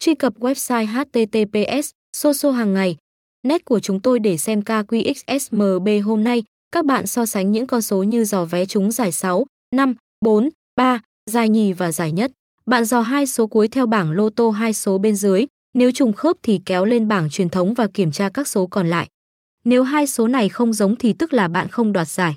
Truy cập website https soso hàng ngày. Nét của chúng tôi để xem KQXSMB hôm nay, các bạn so sánh những con số như dò vé trúng giải 6, 5, 4, 3, giải nhì và giải nhất. Bạn dò hai số cuối theo bảng lô tô hai số bên dưới, nếu trùng khớp thì kéo lên bảng truyền thống và kiểm tra các số còn lại. Nếu hai số này không giống thì tức là bạn không đoạt giải.